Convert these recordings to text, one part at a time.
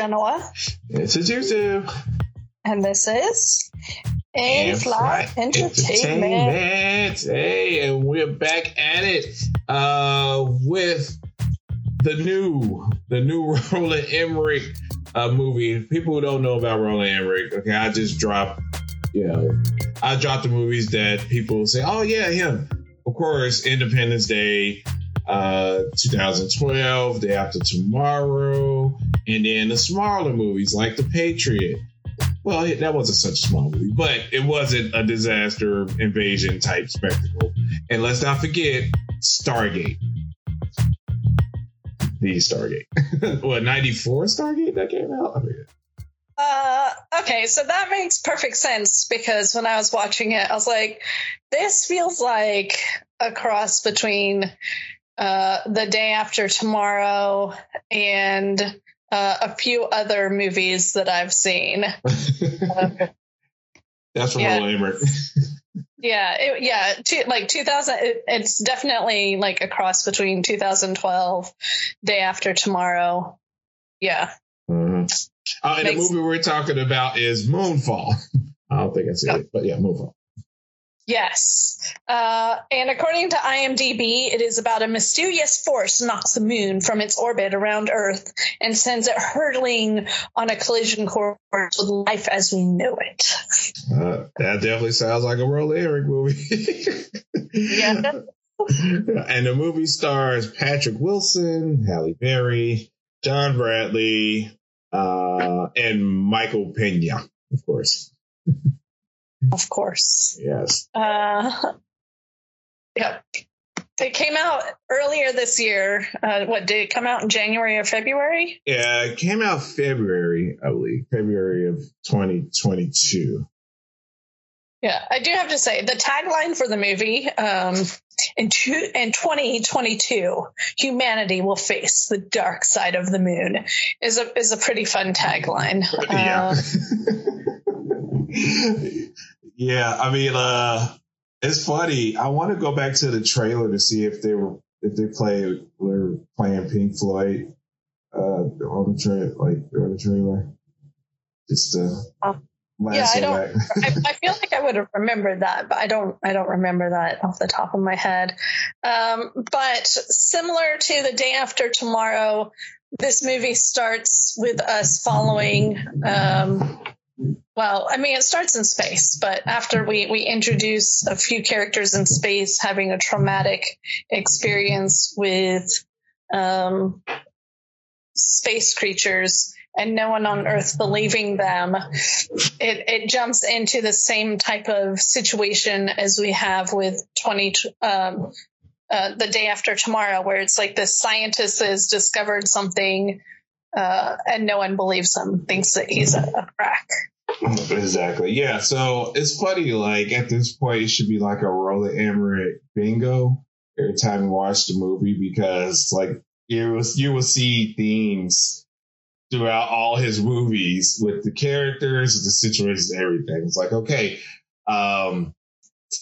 Genoa. This is Yuzu. And this is In Flight Entertainment. Entertainment. Hey, and we're back at it uh, with the new, the new Roland Emmerich uh, movie. People who don't know about Roland Emmerich, okay, I just dropped, you know, I dropped the movies that people say, oh yeah, him. Of course, Independence Day, uh, 2012, Day After Tomorrow, and then the smaller movies like The Patriot. Well, that wasn't such a small movie, but it wasn't a disaster invasion type spectacle. And let's not forget Stargate. The Stargate. what, 94 Stargate that came out? I mean, uh, okay, so that makes perfect sense because when I was watching it, I was like, this feels like a cross between uh, The Day After Tomorrow and uh, a few other movies that I've seen. That's from yeah. Roland yeah, it, yeah, two, like 2000. It, it's definitely like a cross between 2012, Day After Tomorrow. Yeah. Mm-hmm. Uh, and Makes, the movie we're talking about is Moonfall. I don't think I said it, but yeah, Moonfall. Yes. Uh, and according to IMDb, it is about a mysterious force knocks the moon from its orbit around Earth and sends it hurtling on a collision course with life as we know it. Uh, that definitely sounds like a Roland Emmerich movie. yeah. and the movie stars Patrick Wilson, Halle Berry, John Bradley, uh, and Michael Pena, of course. Of course. Yes. Uh, yep. It came out earlier this year. Uh, what did it come out in January or February? Yeah, it came out February, I believe, February of 2022. Yeah, I do have to say the tagline for the movie um, in, two, in 2022, humanity will face the dark side of the moon is a is a pretty fun tagline. Yeah. Uh, Yeah, I mean, uh, it's funny. I want to go back to the trailer to see if they were if they play were playing Pink Floyd uh, on the trailer, like on the trailer. Just uh, uh yeah, I don't. I, I, feel like I would have remembered that, but I don't. I don't remember that off the top of my head. Um, but similar to the day after tomorrow, this movie starts with us following um, well, I mean, it starts in space, but after we, we introduce a few characters in space having a traumatic experience with um, space creatures and no one on Earth believing them, it, it jumps into the same type of situation as we have with 20, um, uh, the day after tomorrow, where it's like the scientist has discovered something uh, and no one believes him, thinks that he's a, crack. Exactly. Yeah. So it's funny. Like at this point, it should be like a Roland Emmerich bingo every time you watch the movie because like you will you will see themes throughout all his movies with the characters, the situations, everything. It's like okay, um,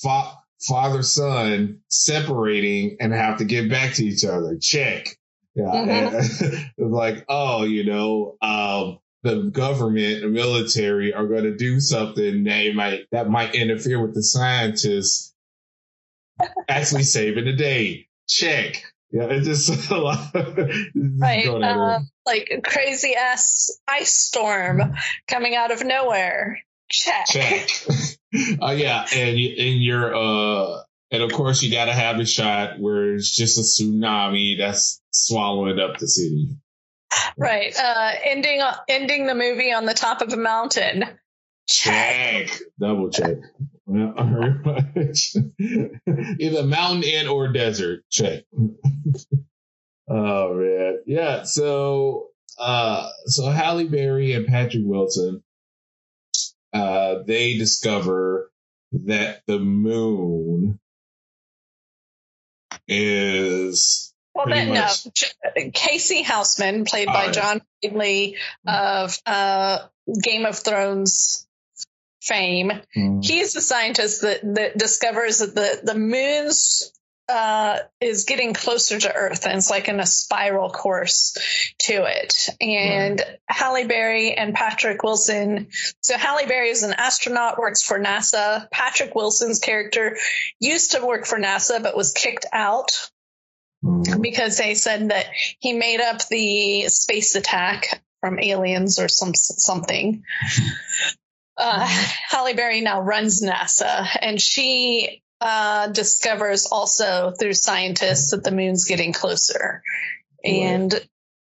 fa- father son separating and have to get back to each other. Check. Yeah. Mm-hmm. like oh, you know, um, the government and military are going to do something they might that might interfere with the scientists actually saving the day. Check. Yeah, it's just a lot. right, uh, like a crazy ass ice storm coming out of nowhere. Check. Check. uh, yeah, and in your uh, and of course you got to have a shot where it's just a tsunami that's swallowing up the city. Right. Uh, ending ending the movie on the top of a mountain. Check. check. Double check. Either mountain and or desert. Check. oh man. Yeah. So uh so Halle Berry and Patrick Wilson uh they discover that the moon is well, then no. Casey Houseman, played by John Lee of uh, Game of Thrones fame, mm. he's the scientist that, that discovers that the, the moon's uh, is getting closer to Earth, and it's like in a spiral course to it. And right. Halle Berry and Patrick Wilson. So Halle Berry is an astronaut, works for NASA. Patrick Wilson's character used to work for NASA, but was kicked out mm-hmm. because they said that he made up the space attack from aliens or some something. Uh, mm-hmm. Halle Berry now runs NASA, and she uh, discovers also through scientists that the moon's getting closer. And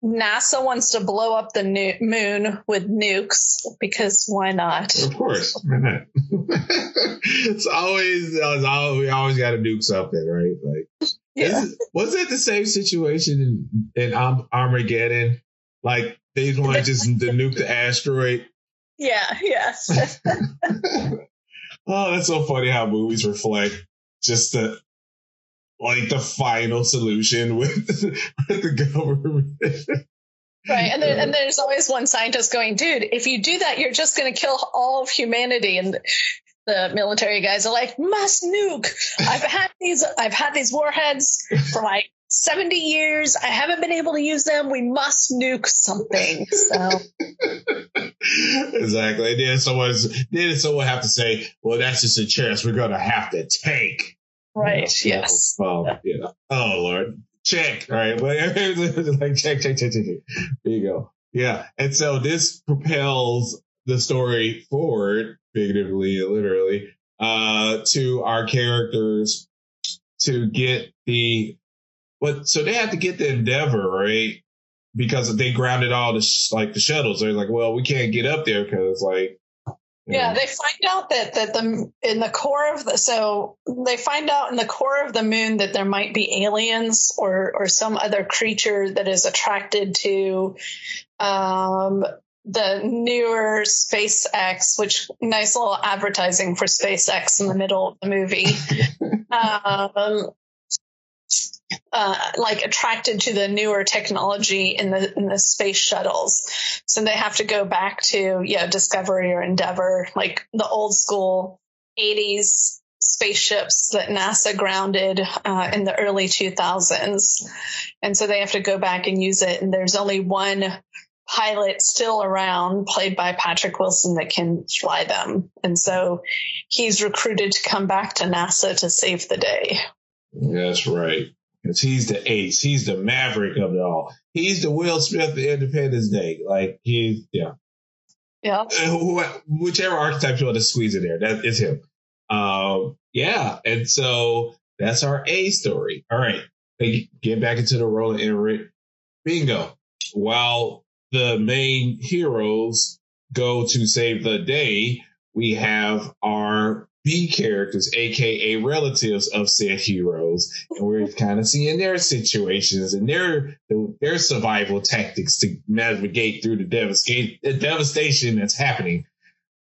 NASA wants to blow up the nu- moon with nukes because why not? Of course, why not? it's always, it's always we always got to nuke something, right? Like, yeah. was it the same situation in, in Armageddon? Like they want to just to nuke the asteroid. Yeah. Yes. oh, that's so funny how movies reflect just the like the final solution with, with the government. Right. And, there, and there's always one scientist going, dude, if you do that, you're just going to kill all of humanity. And the military guys are like, must nuke. I've had these, I've had these warheads for like 70 years. I haven't been able to use them. We must nuke something. So exactly. And then someone's then someone have to say, well, that's just a chance we're gonna have to take. Right. You know? Yes. Well, you know. Oh Lord. Check. All right. like check, check, check, check, check. There you go. Yeah. And so this propels the story forward, figuratively literally, uh, to our characters to get the but so they have to get the Endeavour, right? Because they grounded all the like the shuttles. They're like, well, we can't get up there because like. Yeah, they find out that that the in the core of the so they find out in the core of the moon that there might be aliens or or some other creature that is attracted to um the newer SpaceX, which nice little advertising for SpaceX in the middle of the movie. um, uh, like attracted to the newer technology in the in the space shuttles. So they have to go back to yeah Discovery or Endeavour, like the old school '80s spaceships that NASA grounded uh, in the early 2000s, and so they have to go back and use it. And there's only one pilot still around, played by Patrick Wilson, that can fly them. And so he's recruited to come back to NASA to save the day. That's right. Because he's the ace. He's the maverick of it all. He's the Will Smith of Independence Day. Like he's yeah. Yeah. Whichever archetype you want to squeeze in there, that is him. Um, yeah. And so that's our A story. All right. Get back into the Roland Emmerich. Bingo. While the main heroes go to save the day, we have our B characters, aka relatives of said heroes, and we're kind of seeing their situations and their their survival tactics to navigate through the devastation that's happening.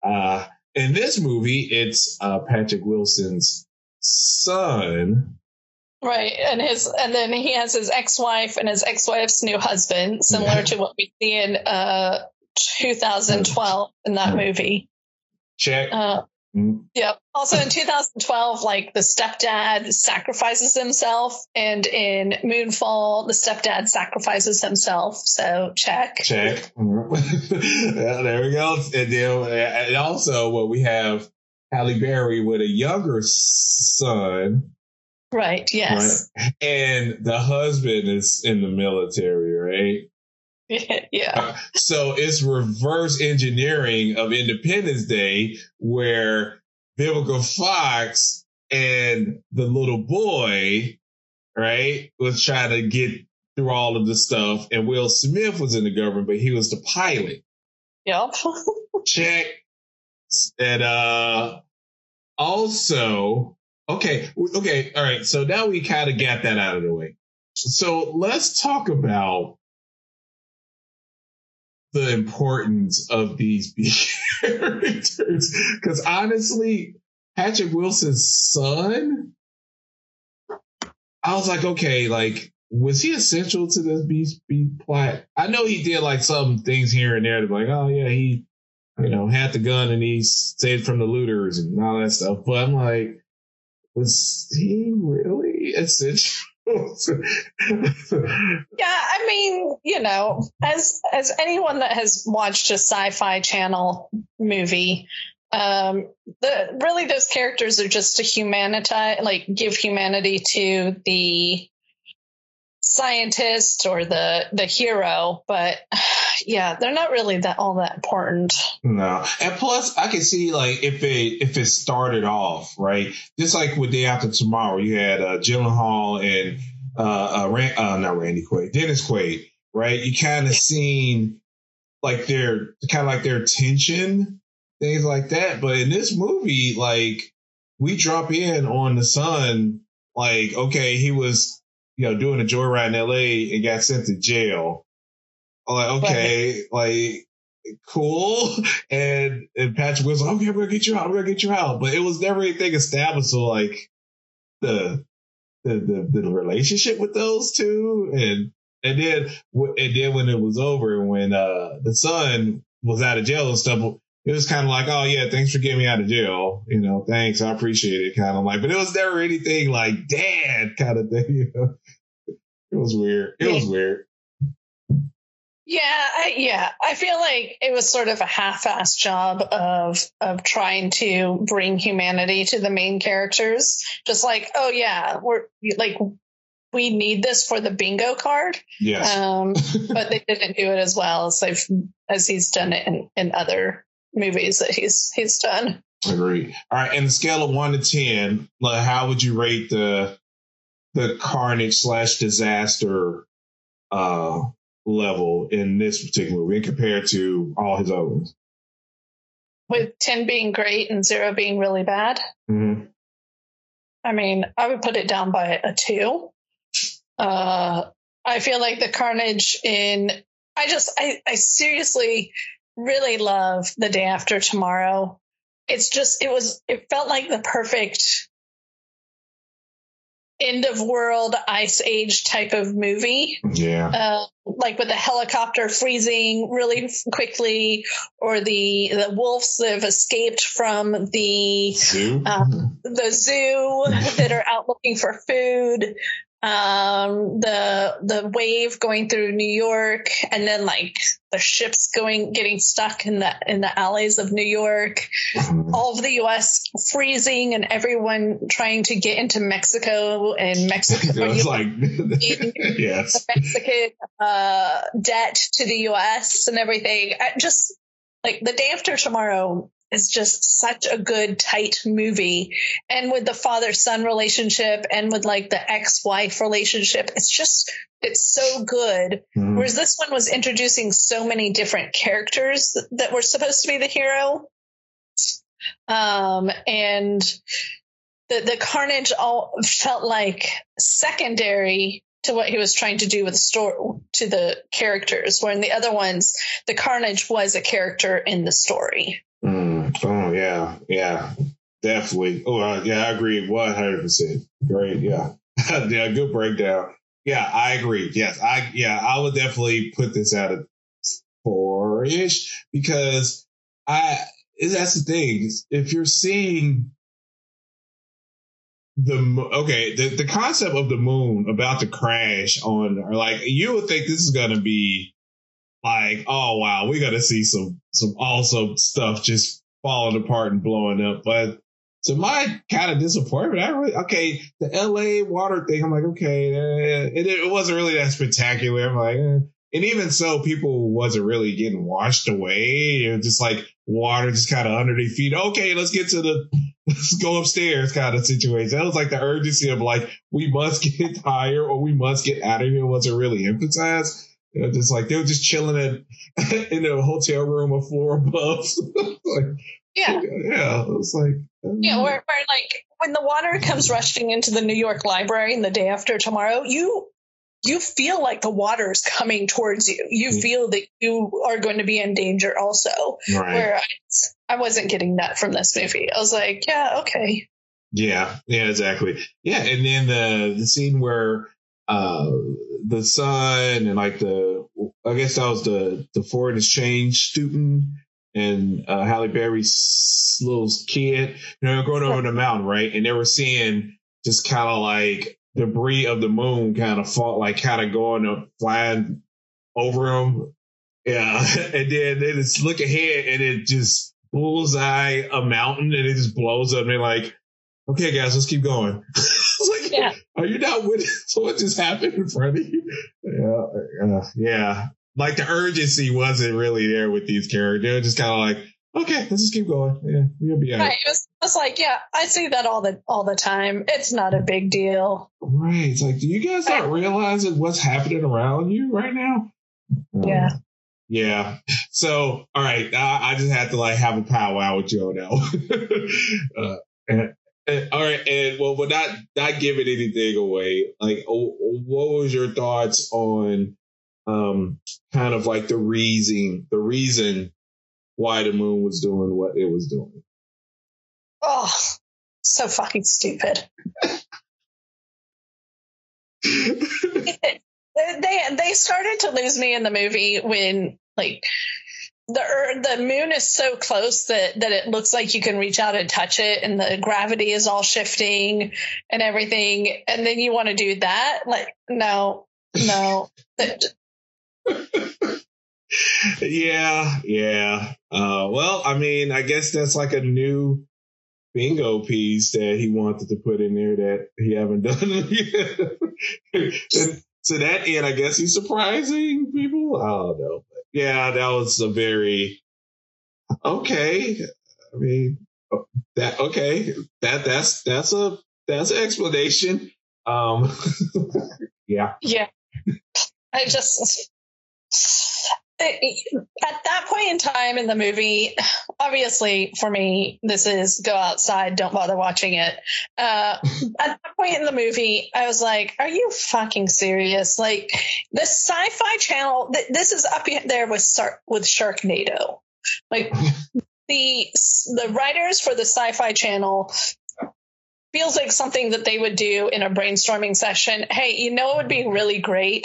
Uh, in this movie, it's uh, Patrick Wilson's son. Right, and his and then he has his ex-wife and his ex-wife's new husband, similar to what we see in uh, 2012 in that movie. Check. Uh, Mm-hmm. Yeah. Also in 2012, like the stepdad sacrifices himself, and in Moonfall, the stepdad sacrifices himself. So check. Check. yeah, there we go. And, then, and also, well, we have Halle Berry with a younger son. Right. Yes. Right? And the husband is in the military, right? yeah. So it's reverse engineering of Independence Day where Vivica Fox and the little boy, right, was trying to get through all of the stuff and Will Smith was in the government, but he was the pilot. Yep. Check. And uh also, okay, okay, all right. So now we kind of got that out of the way. So let's talk about the importance of these B characters. Because honestly, Patrick Wilson's son, I was like, okay, like, was he essential to this B, B plot? I know he did like some things here and there to be like, oh yeah, he, you know, had the gun and he saved from the looters and all that stuff. But I'm like, was he really? essential. yeah, I mean, you know, as as anyone that has watched a sci-fi channel movie, um, the really those characters are just to humanity, like give humanity to the scientist or the the hero, but yeah, they're not really that all that important. No, and plus, I can see like if it if it started off right, just like with Day After Tomorrow, you had uh, Gyllenhaal and uh, uh, Rand, uh, not Randy Quaid, Dennis Quaid, right? You kind of seen like their kind of like their tension, things like that. But in this movie, like we drop in on the son, like okay, he was you know doing a joyride in L.A. and got sent to jail. Like okay, like cool. And and Patrick was like, okay, we're gonna get you out, we're gonna get you out. But it was never anything established. So like the the, the, the relationship with those two and and then and then when it was over and when uh the son was out of jail and stuff it was kind of like oh yeah thanks for getting me out of jail you know thanks i appreciate it kind of like but it was never anything like dad kind of thing you know it was weird it was weird yeah, I, yeah. I feel like it was sort of a half-assed job of of trying to bring humanity to the main characters. Just like, oh yeah, we're like we need this for the bingo card. Yes. Um, but they didn't do it as well as they've as he's done it in, in other movies that he's he's done. Agreed. All right, and the scale of one to ten, like, how would you rate the the carnage slash disaster uh level in this particular movie compared to all his other ones. With 10 being great and zero being really bad. Mm-hmm. I mean, I would put it down by a two. Uh, I feel like the carnage in, I just, I, I seriously really love the day after tomorrow. It's just, it was, it felt like the perfect end of world ice age type of movie. Yeah. Uh, like with the helicopter freezing really quickly, or the the wolves that have escaped from the zoo, uh, the zoo that are out looking for food um, the the wave going through New York, and then like the ships going getting stuck in the in the alleys of New York, mm-hmm. all of the U.S. freezing, and everyone trying to get into Mexico, and Mexico it was like yes, Mexican uh, debt to the U.S. and everything. I just like the day after tomorrow is just such a good tight movie. And with the father son relationship and with like the ex-wife relationship it's just it's so good. Mm. whereas this one was introducing so many different characters that were supposed to be the hero. Um and the the carnage all felt like secondary to what he was trying to do with the story to the characters where in the other ones the carnage was a character in the story yeah, yeah, definitely. Oh uh, yeah, I agree, one hundred percent. Great, yeah, yeah, good breakdown. Yeah, I agree. Yes, I yeah, I would definitely put this at a four ish because I that's the thing. If you're seeing the okay, the, the concept of the moon about to crash on, or like you would think this is gonna be like, oh wow, we got to see some some awesome stuff just falling apart and blowing up. But to my kind of disappointment, I really okay the L.A. water thing. I'm like, okay, eh, it, it wasn't really that spectacular. I'm like, eh. and even so, people wasn't really getting washed away. It was just like water just kind of under their feet. Okay, let's get to the let's go upstairs kind of situation. That was like the urgency of like we must get higher or we must get out of here wasn't really emphasized. You know, just like they were just chilling in in a hotel room, a floor above. like, yeah, yeah. It was like, um, yeah, where, where like when the water comes rushing into the New York Library in the day after tomorrow, you you feel like the water is coming towards you. You feel that you are going to be in danger also. Right. Where I, I wasn't getting that from this movie. I was like, yeah, okay. Yeah, yeah, exactly. Yeah, and then the the scene where uh, the son and like the I guess that was the the foreign exchange student and uh, Halle Berry's little kid, you know, going over the mountain, right? And they were seeing just kind of like debris of the moon kind of fall, like kind of going up, flying over them. Yeah. And then they just look ahead and it just bullseye a mountain and it just blows up. And they're like, okay, guys, let's keep going. like, yeah. Are you not with so what just happened in front of you? Yeah. Uh, yeah. Like the urgency wasn't really there with these characters. They're just kind of like, okay, let's just keep going. Yeah, we'll be all right. right. It was, it was like, yeah, I see that all the all the time. It's not a big deal. Right. It's like, do you guys not realize what's happening around you right now? Yeah. Um, yeah. So, all right, I, I, just had to like have a powwow with you now. uh, and, and, all right, and well, but not not giving anything away. Like, what was your thoughts on um kind of like the reason the reason why the moon was doing what it was doing? Oh, so fucking stupid. they they started to lose me in the movie when like the earth, the moon is so close that that it looks like you can reach out and touch it and the gravity is all shifting and everything. And then you want to do that? Like no no. Yeah yeah. Uh, well i mean i guess that's like a new bingo piece that he wanted to put in there that he haven't done yet. To that end, I guess he's surprising people. I don't know. Yeah, that was a very okay. I mean, that okay. That that's that's a that's an explanation. Um, yeah. Yeah. I just at that point in time in the movie, obviously for me, this is go outside, don't bother watching it. Uh, at that point in the movie, I was like, are you fucking serious? Like the sci-fi channel, th- this is up there with, with Sharknado. Like the, the writers for the sci-fi channel feels like something that they would do in a brainstorming session. Hey, you know, it would be really great.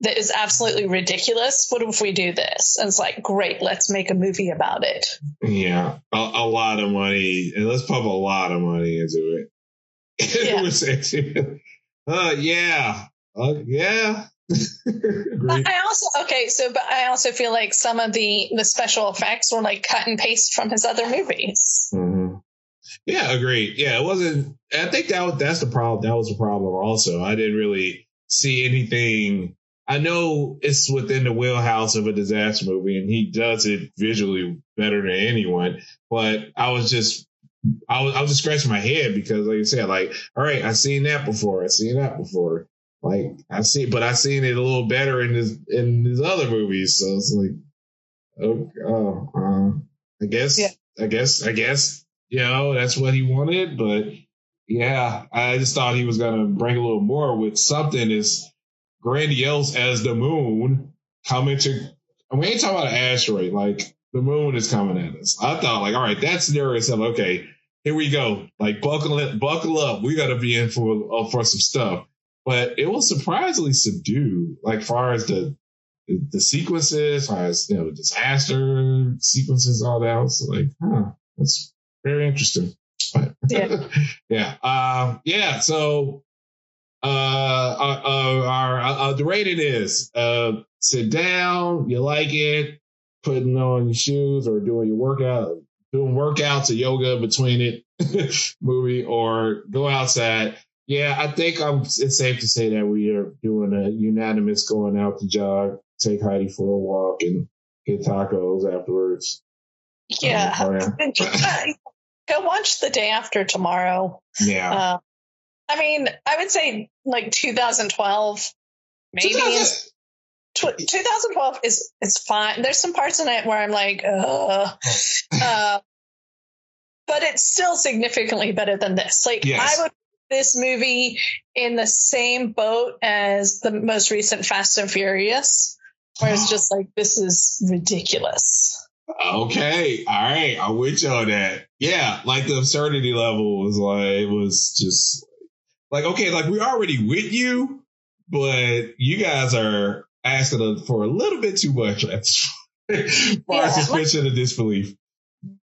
That is absolutely ridiculous. What if we do this? And it's like, great, let's make a movie about it. Yeah, a, a lot of money, and let's pump a lot of money into it. Yeah. uh, yeah, uh, yeah. I also okay, so but I also feel like some of the the special effects were like cut and paste from his other movies. Mm-hmm. Yeah, agreed. Yeah, it wasn't. I think that was, that's the problem. That was the problem. Also, I didn't really see anything. I know it's within the wheelhouse of a disaster movie, and he does it visually better than anyone. But I was just, I was, I was just scratching my head because, like you said, like, all right, I've seen that before. I've seen that before. Like I've seen, but I've seen it a little better in his in his other movies. So it's like, oh, oh uh, I guess, yeah. I guess, I guess you know, that's what he wanted. But yeah, I just thought he was going to bring a little more with something as grandiose as the moon coming to. And we ain't talking about an asteroid. Like the moon is coming at us. I thought, like, all right, that scenario itself. Okay, here we go. Like buckle it, buckle up. We got to be in for uh, for some stuff. But it was surprisingly subdued, like far as the the, sequences, far as you know, disaster sequences, all that. Was like, huh, that's very interesting. yeah. yeah. Uh, yeah. So, uh, uh, uh our, uh, the rating is, uh, sit down, you like it, putting on your shoes or doing your workout, doing workouts or yoga between it movie or go outside. Yeah, I think I'm, it's safe to say that we are doing a unanimous going out to jog, take Heidi for a walk and get tacos afterwards. Yeah. Um, go watch the day after tomorrow. Yeah. Uh, I mean, I would say like 2012, maybe. 2000- 2012 is it's fine. There's some parts in it where I'm like, uh, uh, but it's still significantly better than this. Like yes. I would this movie in the same boat as the most recent Fast and Furious, where it's just like this is ridiculous. Okay, all right, I'm with you on that. Yeah, like the absurdity level was like it was just like okay, like we're already with you, but you guys are asking for a little bit too much as far yeah, as suspension of disbelief.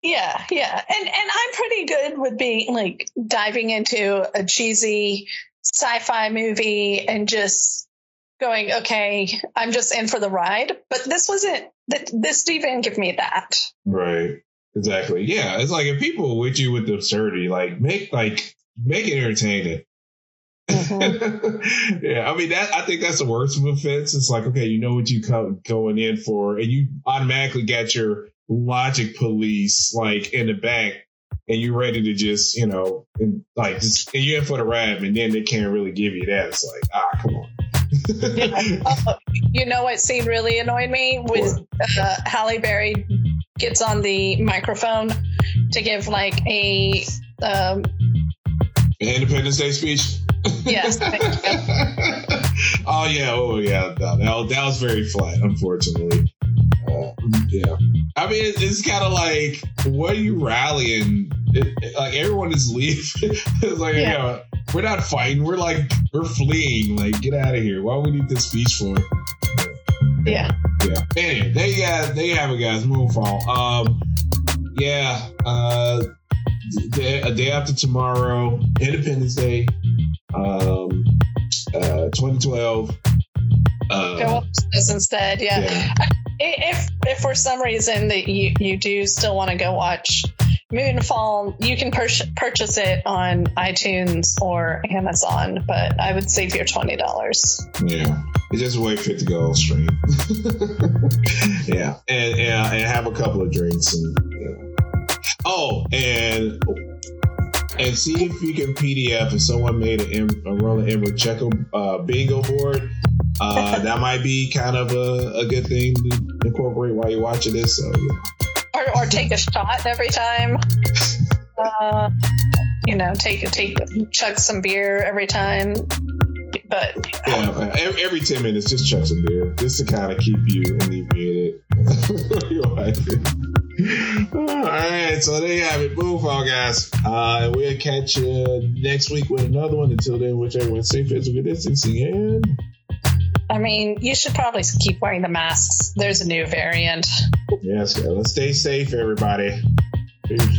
Yeah, yeah, and and I'm pretty good with being like diving into a cheesy sci-fi movie and just going, okay, I'm just in for the ride. But this wasn't. This didn't give me that. Right. Exactly. Yeah. It's like if people with you with the absurdity, like make like make it entertaining. Mm-hmm. yeah, I mean that. I think that's the worst of offense. It's like, okay, you know what you come going in for, and you automatically got your logic police like in the back, and you're ready to just, you know, and like just and you're in for the rap, and then they can't really give you that. It's like, ah, come on. you know what scene really annoyed me was uh, Halle Berry gets on the microphone to give like a um, Independence Day speech. Yes. oh yeah. Oh yeah. No, that, that was very flat, unfortunately. Uh, yeah. I mean, it's, it's kind of like, what are you rallying? It, it, like everyone is leaving. it's like, yeah. You know, we're not fighting. We're like, we're fleeing. Like, get out of here. Why do we need this speech for? Yeah. Yeah. Anyway, there you guys, there you have it, guys. Moonfall. Um, yeah. Uh, day, a day after tomorrow, Independence Day, um, uh, 2012. Uh, Go watch instead, yeah. yeah. If if for some reason that you you do still want to go watch Moonfall, you can pur- purchase it on iTunes or Amazon, but I would save your twenty dollars. Yeah, it's just wait for it to go on stream. yeah, and, and and have a couple of drinks and. Oh, and and see if you can PDF if someone made a, a Roland Emmerich Checo uh, bingo board. Uh, that might be kind of a, a, good thing to incorporate while you're watching this. So, yeah. or, or take a shot every time. Uh, you know, take take chug some beer every time. But yeah, every, every ten minutes, just chuck some beer, just to kind of keep you inebriated. All right, so there you have it. Moonfall, guys. Uh, we'll catch you next week with another one. Until then, wish everyone safe physical distancing and. I mean, you should probably keep wearing the masks. There's a new variant. Yes, let's stay safe, everybody. Peace.